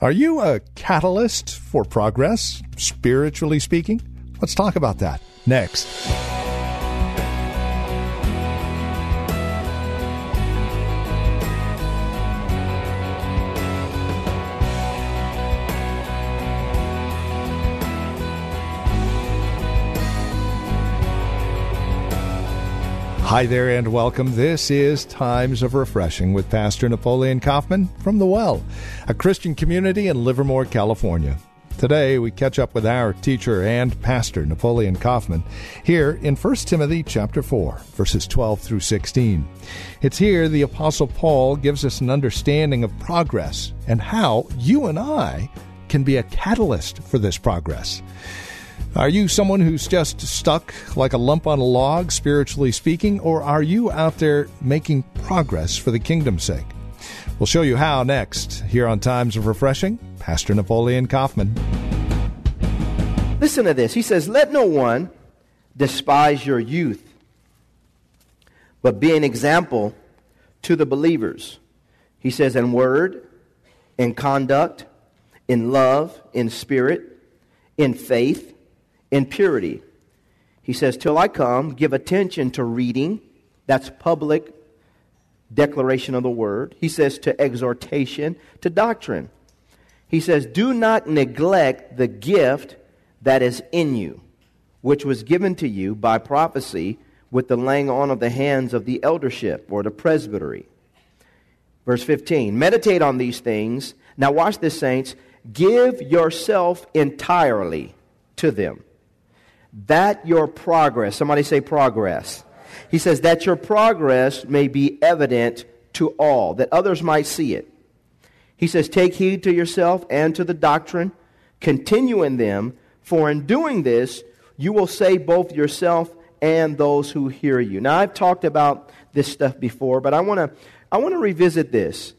Are you a catalyst for progress, spiritually speaking? Let's talk about that next. Hi there and welcome. This is Times of Refreshing with Pastor Napoleon Kaufman from The Well, a Christian community in Livermore, California. Today we catch up with our teacher and pastor Napoleon Kaufman here in 1 Timothy chapter 4 verses 12 through 16. It's here the apostle Paul gives us an understanding of progress and how you and I can be a catalyst for this progress. Are you someone who's just stuck like a lump on a log, spiritually speaking, or are you out there making progress for the kingdom's sake? We'll show you how next, here on Times of Refreshing. Pastor Napoleon Kaufman. Listen to this. He says, Let no one despise your youth, but be an example to the believers. He says, In word, in conduct, in love, in spirit, in faith in purity. He says, Till I come, give attention to reading. That's public declaration of the word. He says, To exhortation, to doctrine. He says, Do not neglect the gift that is in you, which was given to you by prophecy with the laying on of the hands of the eldership or the presbytery. Verse 15 Meditate on these things. Now, watch this, saints. Give yourself entirely to them that your progress, somebody say progress. He says that your progress may be evident to all, that others might see it. He says, Take heed to yourself and to the doctrine, continue in them, for in doing this, you will save both yourself and those who hear you. Now, I've talked about this stuff before, but I want to I want to revisit this.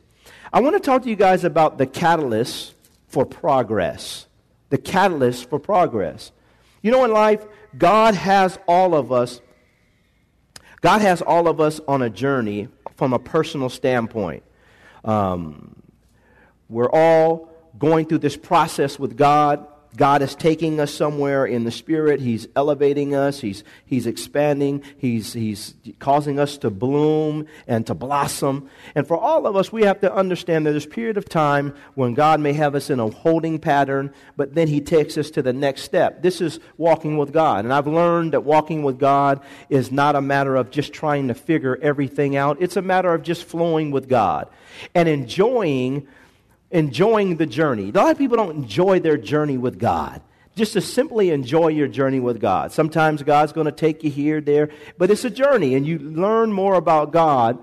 I want to talk to you guys about the catalyst for progress. The catalyst for progress. You know, in life, God has all of us, God has all of us on a journey from a personal standpoint. Um, we're all going through this process with God. God is taking us somewhere in the Spirit. He's elevating us. He's, he's expanding. He's, he's causing us to bloom and to blossom. And for all of us, we have to understand that there's a period of time when God may have us in a holding pattern, but then He takes us to the next step. This is walking with God. And I've learned that walking with God is not a matter of just trying to figure everything out, it's a matter of just flowing with God and enjoying enjoying the journey. A lot of people don't enjoy their journey with God. Just to simply enjoy your journey with God. Sometimes God's going to take you here, there, but it's a journey, and you learn more about God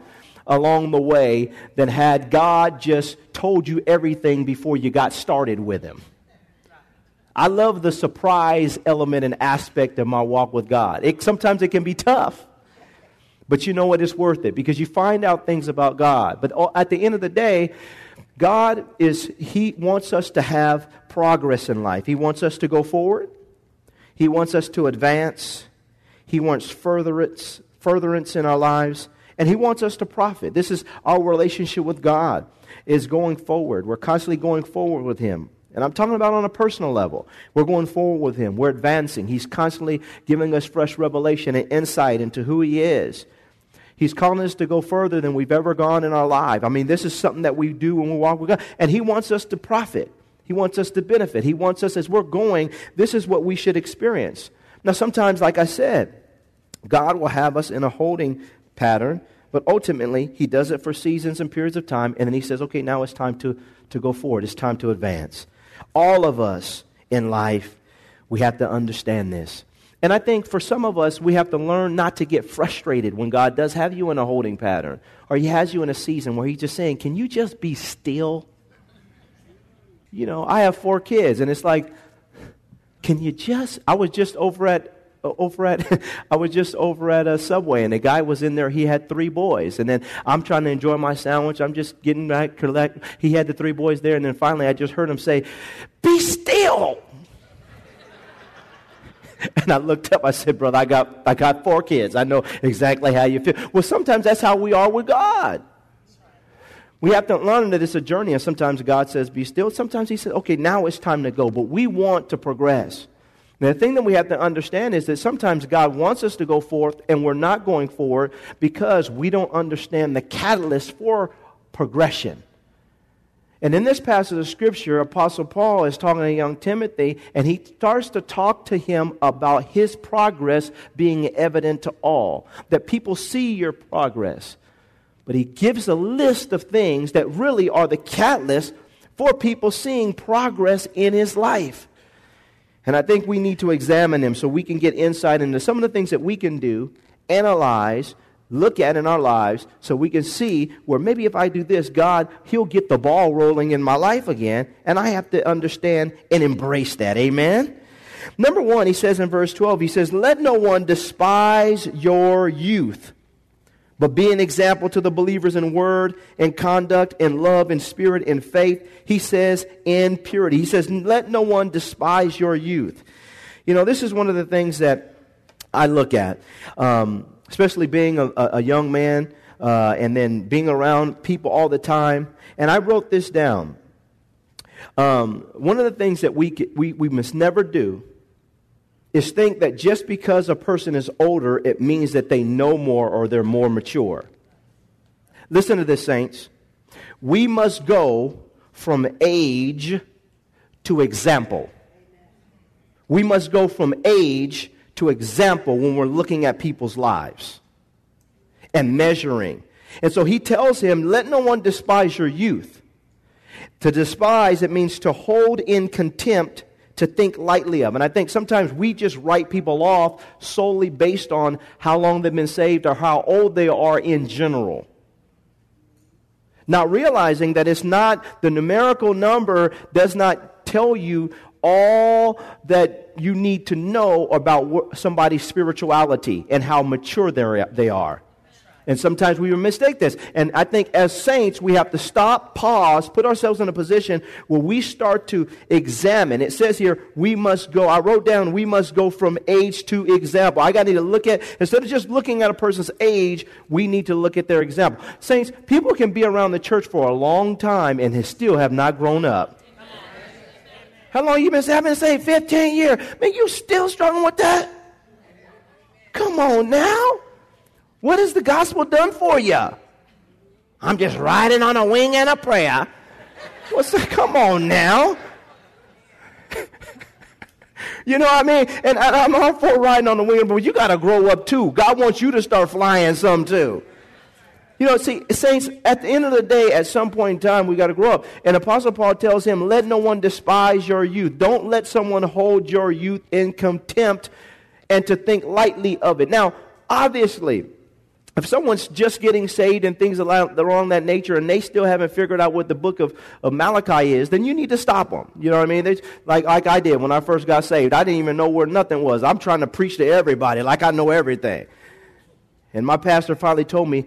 along the way than had God just told you everything before you got started with Him. I love the surprise element and aspect of my walk with God. It, sometimes it can be tough, but you know what? It's worth it because you find out things about God. But at the end of the day, God is, He wants us to have progress in life. He wants us to go forward. He wants us to advance. He wants furtherance, furtherance in our lives. And He wants us to profit. This is our relationship with God is going forward. We're constantly going forward with Him. And I'm talking about on a personal level. We're going forward with Him. We're advancing. He's constantly giving us fresh revelation and insight into who He is. He's calling us to go further than we've ever gone in our life. I mean, this is something that we do when we walk with God. And He wants us to profit. He wants us to benefit. He wants us, as we're going, this is what we should experience. Now, sometimes, like I said, God will have us in a holding pattern, but ultimately, He does it for seasons and periods of time, and then He says, okay, now it's time to, to go forward. It's time to advance. All of us in life, we have to understand this. And I think for some of us, we have to learn not to get frustrated when God does have you in a holding pattern or He has you in a season where He's just saying, Can you just be still? you know, I have four kids, and it's like, can you just? I was just over at uh, over at I was just over at a Subway and a guy was in there he had three boys and then I'm trying to enjoy my sandwich I'm just getting back collect he had the three boys there and then finally I just heard him say be still and I looked up I said brother I got I got four kids I know exactly how you feel well sometimes that's how we are with God we have to learn that it's a journey, and sometimes God says, Be still. Sometimes He says, Okay, now it's time to go. But we want to progress. The thing that we have to understand is that sometimes God wants us to go forth, and we're not going forward because we don't understand the catalyst for progression. And in this passage of Scripture, Apostle Paul is talking to young Timothy, and he starts to talk to him about his progress being evident to all, that people see your progress. But he gives a list of things that really are the catalyst for people seeing progress in his life. And I think we need to examine them so we can get insight into some of the things that we can do, analyze, look at in our lives, so we can see where maybe if I do this, God, He'll get the ball rolling in my life again, and I have to understand and embrace that. Amen? Number one, he says in verse 12, he says, Let no one despise your youth but be an example to the believers in word and conduct and love and spirit and faith. He says, in purity. He says, let no one despise your youth. You know, this is one of the things that I look at, um, especially being a, a young man uh, and then being around people all the time. And I wrote this down. Um, one of the things that we, we, we must never do is think that just because a person is older, it means that they know more or they're more mature. Listen to this, saints. We must go from age to example. We must go from age to example when we're looking at people's lives and measuring. And so he tells him, Let no one despise your youth. To despise, it means to hold in contempt to think lightly of. And I think sometimes we just write people off solely based on how long they've been saved or how old they are in general. Not realizing that it's not, the numerical number does not tell you all that you need to know about somebody's spirituality and how mature they are. And sometimes we mistake this. And I think as saints, we have to stop, pause, put ourselves in a position where we start to examine. It says here, we must go. I wrote down, we must go from age to example. I got to look at, instead of just looking at a person's age, we need to look at their example. Saints, people can be around the church for a long time and still have not grown up. How long you been saved? I've been saved 15 years. Man, you still struggling with that? Come on now. What has the gospel done for you? I'm just riding on a wing and a prayer. What's that? Come on now. you know what I mean? And I'm all for riding on the wing, but you got to grow up too. God wants you to start flying some too. You know, see, saints, at the end of the day, at some point in time, we got to grow up. And Apostle Paul tells him, let no one despise your youth. Don't let someone hold your youth in contempt and to think lightly of it. Now, obviously, if someone's just getting saved and things along that nature and they still haven't figured out what the book of, of Malachi is, then you need to stop them. You know what I mean? They, like, like I did when I first got saved. I didn't even know where nothing was. I'm trying to preach to everybody like I know everything. And my pastor finally told me,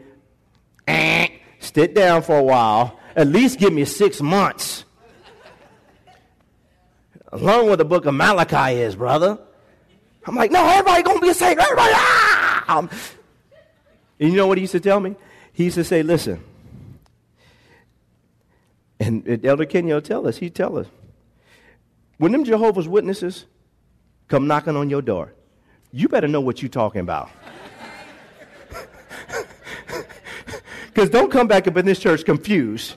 sit down for a while. At least give me six months. Learn what the book of Malachi is, brother. I'm like, no, everybody gonna be saved. Everybody, ah! And you know what he used to tell me? He used to say, listen, and Elder will tell us, he'd tell us, when them Jehovah's Witnesses come knocking on your door, you better know what you're talking about. Because don't come back up in this church confused.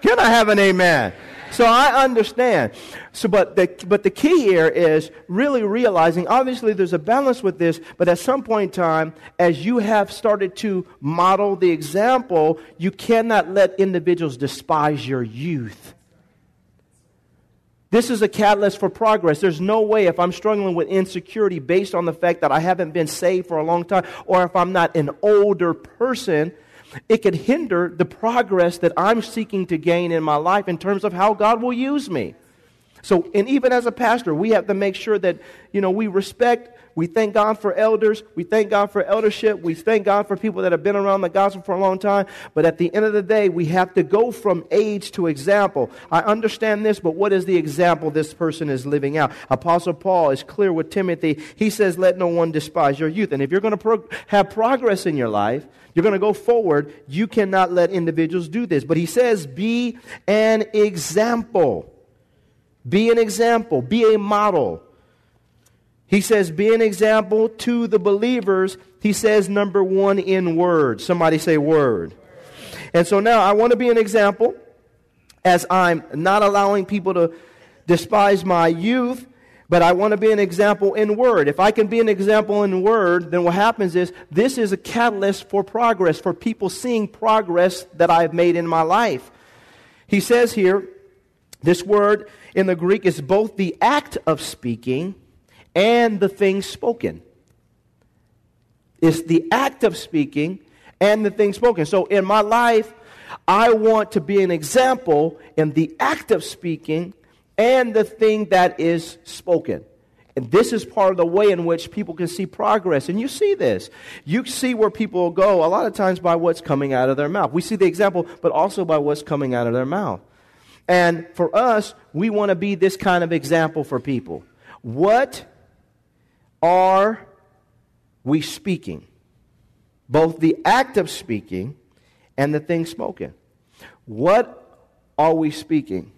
Can I have an amen? So I understand. So, but the, but the key here is really realizing, obviously there's a balance with this, but at some point in time, as you have started to model the example, you cannot let individuals despise your youth. This is a catalyst for progress. There's no way if I'm struggling with insecurity based on the fact that I haven't been saved for a long time, or if I'm not an older person, it could hinder the progress that I'm seeking to gain in my life in terms of how God will use me. So, and even as a pastor, we have to make sure that, you know, we respect, we thank God for elders, we thank God for eldership, we thank God for people that have been around the gospel for a long time. But at the end of the day, we have to go from age to example. I understand this, but what is the example this person is living out? Apostle Paul is clear with Timothy. He says, Let no one despise your youth. And if you're going to pro- have progress in your life, you're going to go forward, you cannot let individuals do this. But he says, Be an example. Be an example, be a model. He says, be an example to the believers. He says, number one, in word. Somebody say word. And so now I want to be an example as I'm not allowing people to despise my youth, but I want to be an example in word. If I can be an example in word, then what happens is this is a catalyst for progress, for people seeing progress that I've made in my life. He says here, this word in the Greek is both the act of speaking and the thing spoken. It's the act of speaking and the thing spoken. So in my life, I want to be an example in the act of speaking and the thing that is spoken. And this is part of the way in which people can see progress. And you see this. You see where people go a lot of times by what's coming out of their mouth. We see the example, but also by what's coming out of their mouth. And for us, we want to be this kind of example for people. What are we speaking? Both the act of speaking and the thing spoken. What are we speaking?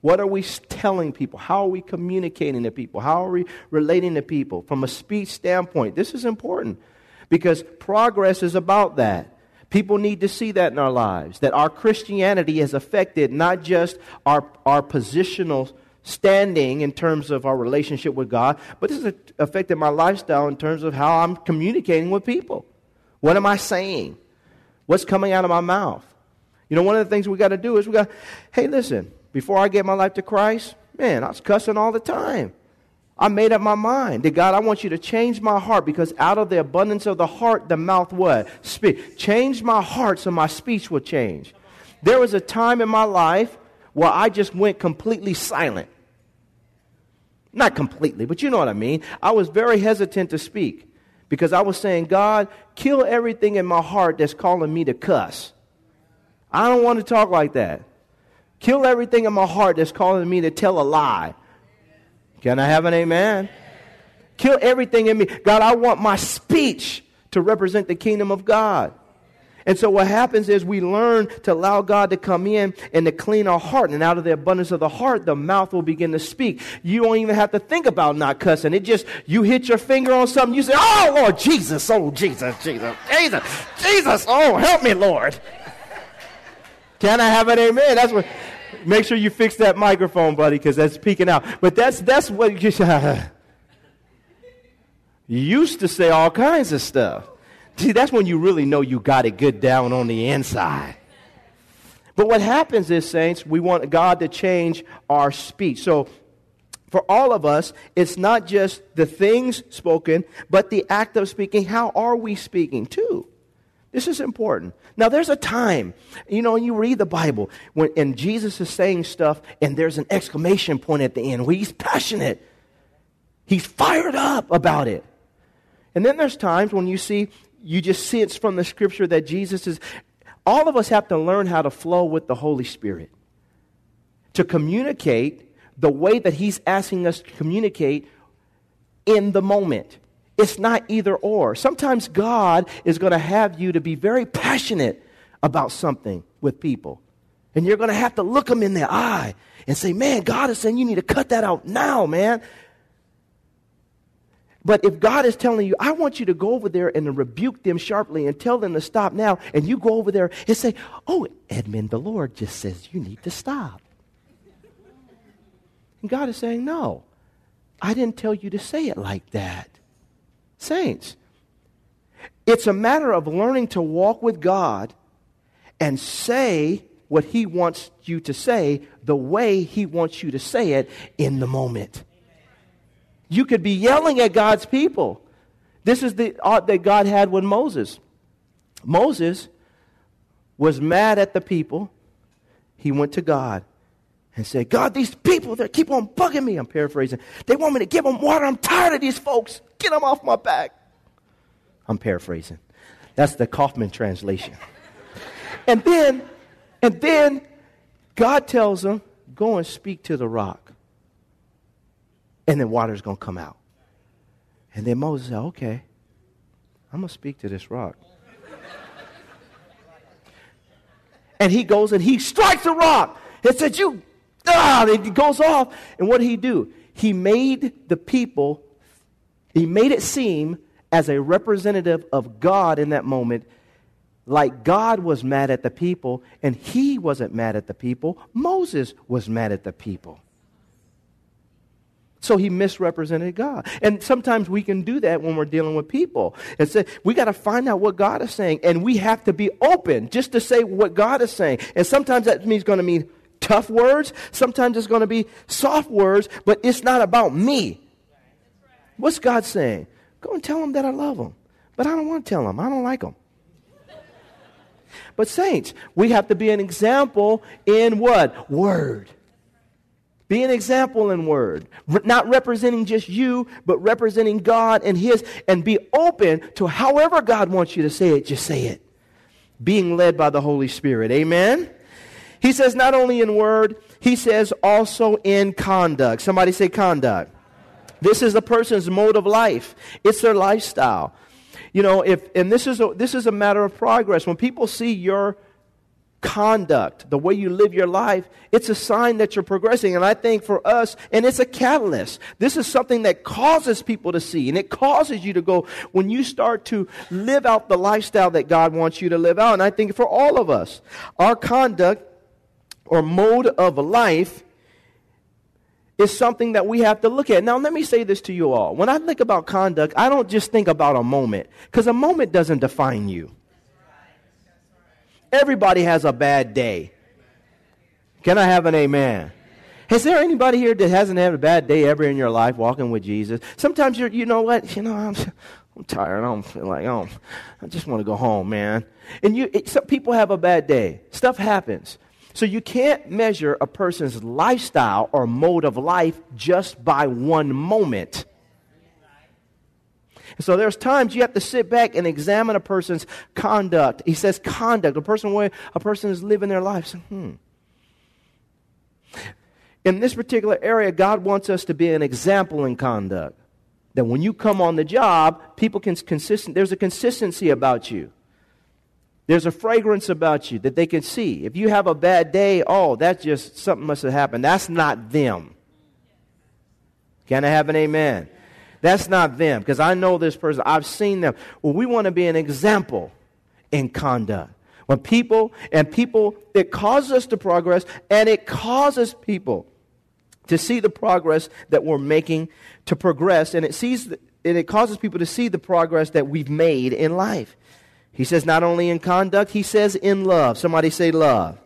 What are we telling people? How are we communicating to people? How are we relating to people? From a speech standpoint, this is important because progress is about that. People need to see that in our lives, that our Christianity has affected not just our, our positional standing in terms of our relationship with God, but this has affected my lifestyle in terms of how I'm communicating with people. What am I saying? What's coming out of my mouth? You know, one of the things we got to do is we got, hey, listen, before I gave my life to Christ, man, I was cussing all the time. I made up my mind that God, I want you to change my heart because out of the abundance of the heart, the mouth what? Speak. Change my heart so my speech will change. There was a time in my life where I just went completely silent. Not completely, but you know what I mean. I was very hesitant to speak because I was saying, God, kill everything in my heart that's calling me to cuss. I don't want to talk like that. Kill everything in my heart that's calling me to tell a lie. Can I have an amen? Kill everything in me. God, I want my speech to represent the kingdom of God. And so what happens is we learn to allow God to come in and to clean our heart. And out of the abundance of the heart, the mouth will begin to speak. You don't even have to think about not cussing. It just, you hit your finger on something, you say, Oh, Lord Jesus, oh, Jesus, Jesus, Jesus, Jesus, oh, help me, Lord. Can I have an amen? That's what. Make sure you fix that microphone, buddy, because that's peaking out. But that's that's what you, used to say all kinds of stuff. See, that's when you really know you got it good down on the inside. But what happens is, saints, we want God to change our speech. So for all of us, it's not just the things spoken, but the act of speaking. How are we speaking too? This is important. Now, there's a time, you know, you read the Bible, when, and Jesus is saying stuff, and there's an exclamation point at the end where he's passionate. He's fired up about it. And then there's times when you see, you just sense from the scripture that Jesus is. All of us have to learn how to flow with the Holy Spirit, to communicate the way that he's asking us to communicate in the moment. It's not either or. Sometimes God is going to have you to be very passionate about something with people. And you're going to have to look them in the eye and say, man, God is saying you need to cut that out now, man. But if God is telling you, I want you to go over there and rebuke them sharply and tell them to stop now, and you go over there and say, Oh, Edmund, the Lord just says you need to stop. And God is saying, No, I didn't tell you to say it like that. Saints, it's a matter of learning to walk with God and say what He wants you to say the way He wants you to say it in the moment. You could be yelling at God's people. This is the art that God had with Moses. Moses was mad at the people, he went to God and said, God, these people, they keep on bugging me. I'm paraphrasing. They want me to give them water. I'm tired of these folks. Get them off my back. I'm paraphrasing. That's the Kaufman translation. and then, and then God tells him, go and speak to the rock. And then water's going to come out. And then Moses said, okay, I'm going to speak to this rock. and he goes and he strikes the rock. He says, you, ah, it goes off. And what did he do? He made the people, he made it seem as a representative of God in that moment, like God was mad at the people, and he wasn't mad at the people. Moses was mad at the people. So he misrepresented God. And sometimes we can do that when we're dealing with people. And say, we got to find out what God is saying. And we have to be open just to say what God is saying. And sometimes that means going to mean tough words. Sometimes it's going to be soft words, but it's not about me. What's God saying? Go and tell them that I love them. But I don't want to tell them. I don't like them. But, saints, we have to be an example in what? Word. Be an example in word. Not representing just you, but representing God and His. And be open to however God wants you to say it, just say it. Being led by the Holy Spirit. Amen? He says not only in word, He says also in conduct. Somebody say conduct. This is a person's mode of life, it's their lifestyle. You know, if, and this is, a, this is a matter of progress. When people see your conduct, the way you live your life, it's a sign that you're progressing. And I think for us, and it's a catalyst. This is something that causes people to see, and it causes you to go when you start to live out the lifestyle that God wants you to live out. And I think for all of us, our conduct or mode of life is something that we have to look at. Now, let me say this to you all. When I think about conduct, I don't just think about a moment, because a moment doesn't define you. Everybody has a bad day. Can I have an amen? Is there anybody here that hasn't had a bad day ever in your life walking with Jesus? Sometimes you're, you know what? You know, I'm, I'm tired. I don't feel like, oh, I just want to go home, man. And you, it, some people have a bad day. Stuff happens. So you can't measure a person's lifestyle or mode of life just by one moment. So there's times you have to sit back and examine a person's conduct. He says conduct, a person where a person is living their life. So, hmm. In this particular area, God wants us to be an example in conduct. That when you come on the job, people can consistent. There's a consistency about you. There's a fragrance about you that they can see. If you have a bad day, oh, that's just something must have happened. That's not them. Can I have an amen? That's not them because I know this person. I've seen them. Well, we want to be an example in conduct. When people and people, it causes us to progress and it causes people to see the progress that we're making to progress and it sees and it causes people to see the progress that we've made in life. He says not only in conduct, he says in love. Somebody say love.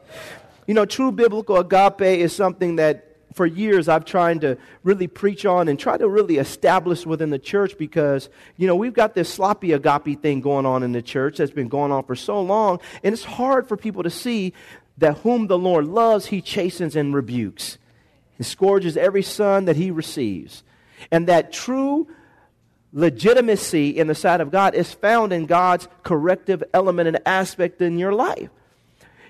You know, true biblical agape is something that for years I've tried to really preach on and try to really establish within the church because, you know, we've got this sloppy agape thing going on in the church that's been going on for so long, and it's hard for people to see that whom the Lord loves, he chastens and rebukes. He scourges every son that he receives. And that true legitimacy in the sight of God is found in God's corrective element and aspect in your life.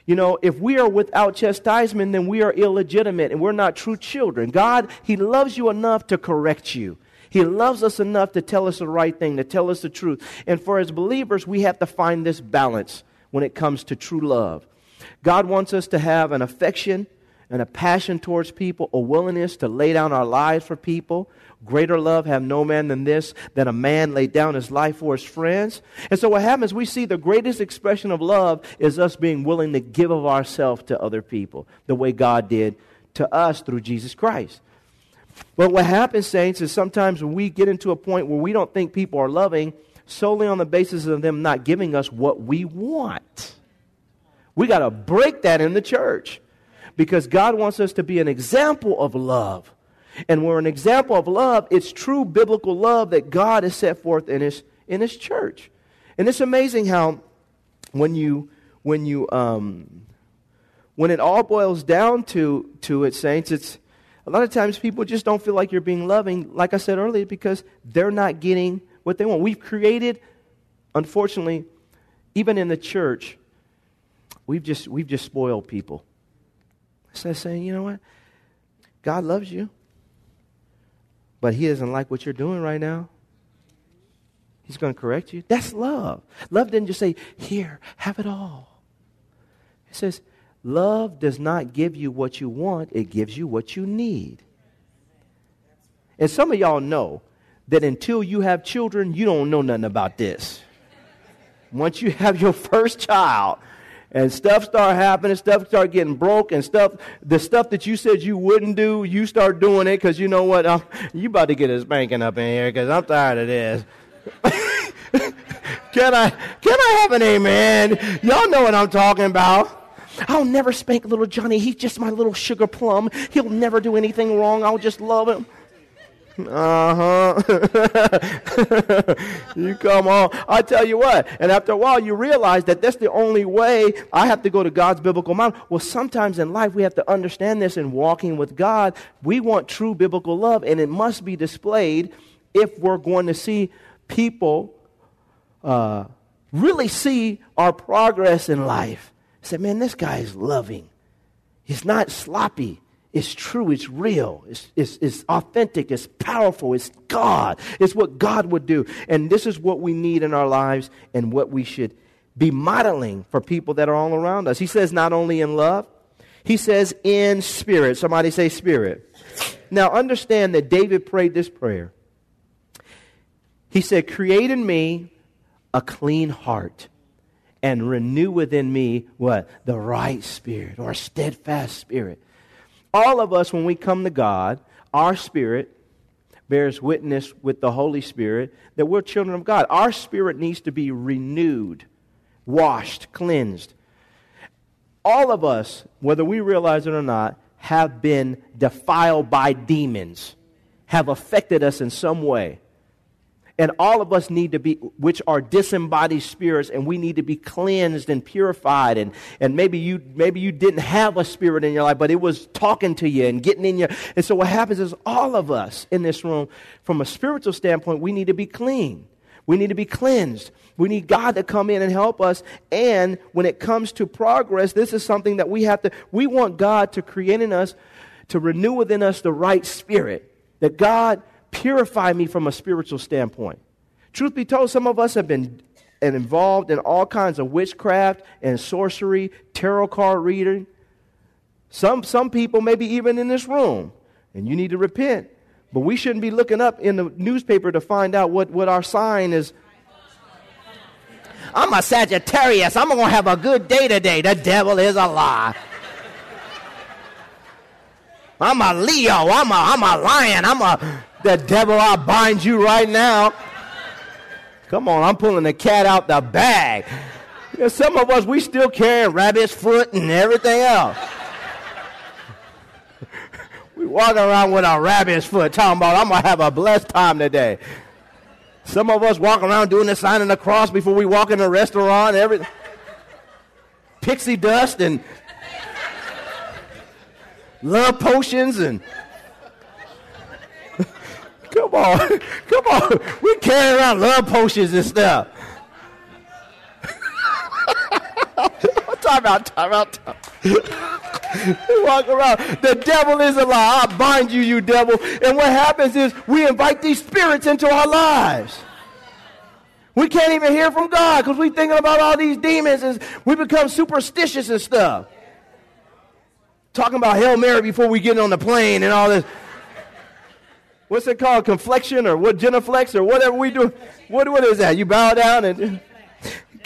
You know, if we are without chastisement, then we are illegitimate and we're not true children. God, He loves you enough to correct you. He loves us enough to tell us the right thing, to tell us the truth. And for as believers, we have to find this balance when it comes to true love. God wants us to have an affection and a passion towards people, a willingness to lay down our lives for people, Greater love have no man than this, that a man lay down his life for his friends. And so what happens, we see the greatest expression of love is us being willing to give of ourselves to other people, the way God did to us through Jesus Christ. But what happens, saints, is sometimes when we get into a point where we don't think people are loving solely on the basis of them not giving us what we want. We got to break that in the church because God wants us to be an example of love and we're an example of love. It's true biblical love that God has set forth in his, in his church. And it's amazing how when you when you um, when it all boils down to to it, saints, it's a lot of times people just don't feel like you're being loving, like I said earlier, because they're not getting what they want. We've created, unfortunately, even in the church, we've just we've just spoiled people. Instead of saying, you know what? God loves you, but He doesn't like what you're doing right now. He's going to correct you. That's love. Love didn't just say, Here, have it all. It says, Love does not give you what you want, it gives you what you need. And some of y'all know that until you have children, you don't know nothing about this. Once you have your first child, and stuff start happening, stuff start getting broke, and stuff, the stuff that you said you wouldn't do, you start doing it because you know what? I'm, you about to get a spanking up in here because I'm tired of this. can I, can I have an amen? Y'all know what I'm talking about. I'll never spank little Johnny. He's just my little sugar plum. He'll never do anything wrong. I'll just love him. Uh huh. you come on. I tell you what. And after a while, you realize that that's the only way I have to go to God's biblical model. Well, sometimes in life, we have to understand this in walking with God. We want true biblical love, and it must be displayed if we're going to see people uh, really see our progress in life. Say, man, this guy is loving. He's not sloppy. It's true, it's real, it's, it's, it's authentic, it's powerful, it's God. It's what God would do. And this is what we need in our lives and what we should be modeling for people that are all around us. He says, not only in love, he says, in spirit. Somebody say, spirit. Now, understand that David prayed this prayer. He said, Create in me a clean heart and renew within me what? The right spirit or steadfast spirit all of us, when we come to God, our spirit bears witness with the Holy Spirit that we're children of God. Our spirit needs to be renewed, washed, cleansed. All of us, whether we realize it or not, have been defiled by demons, have affected us in some way. And all of us need to be, which are disembodied spirits, and we need to be cleansed and purified. And, and maybe you maybe you didn't have a spirit in your life, but it was talking to you and getting in your. And so what happens is all of us in this room, from a spiritual standpoint, we need to be clean. We need to be cleansed. We need God to come in and help us. And when it comes to progress, this is something that we have to, we want God to create in us, to renew within us the right spirit. That God purify me from a spiritual standpoint. Truth be told, some of us have been involved in all kinds of witchcraft and sorcery, tarot card reading. Some, some people, maybe even in this room, and you need to repent. But we shouldn't be looking up in the newspaper to find out what, what our sign is. I'm a Sagittarius. I'm going to have a good day today. The devil is a lie. I'm a Leo. I'm a, I'm a lion. I'm a the devil, I bind you right now. Come on, I'm pulling the cat out the bag. You know, some of us, we still carrying rabbit's foot and everything else. we walking around with our rabbit's foot talking about, I'm going to have a blessed time today. Some of us walk around doing the sign of the cross before we walk in a restaurant, everything. Pixie dust and love potions and Come on. Come on. We carry around love potions and stuff. time out, time out, time we walk around. The devil is a lie. I bind you, you devil. And what happens is we invite these spirits into our lives. We can't even hear from God because we're thinking about all these demons and we become superstitious and stuff. Talking about Hail Mary before we get on the plane and all this what's it called? Conflection or what genuflex or whatever we do. What, what is that? You bow down and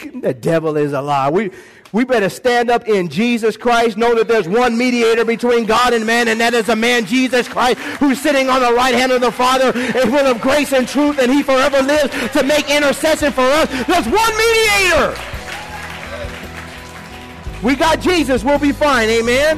the devil is a lie. We, we better stand up in Jesus Christ, know that there's one mediator between God and man, and that is a man, Jesus Christ, who's sitting on the right hand of the Father and full of grace and truth, and he forever lives to make intercession for us. There's one mediator. We got Jesus, we'll be fine. Amen.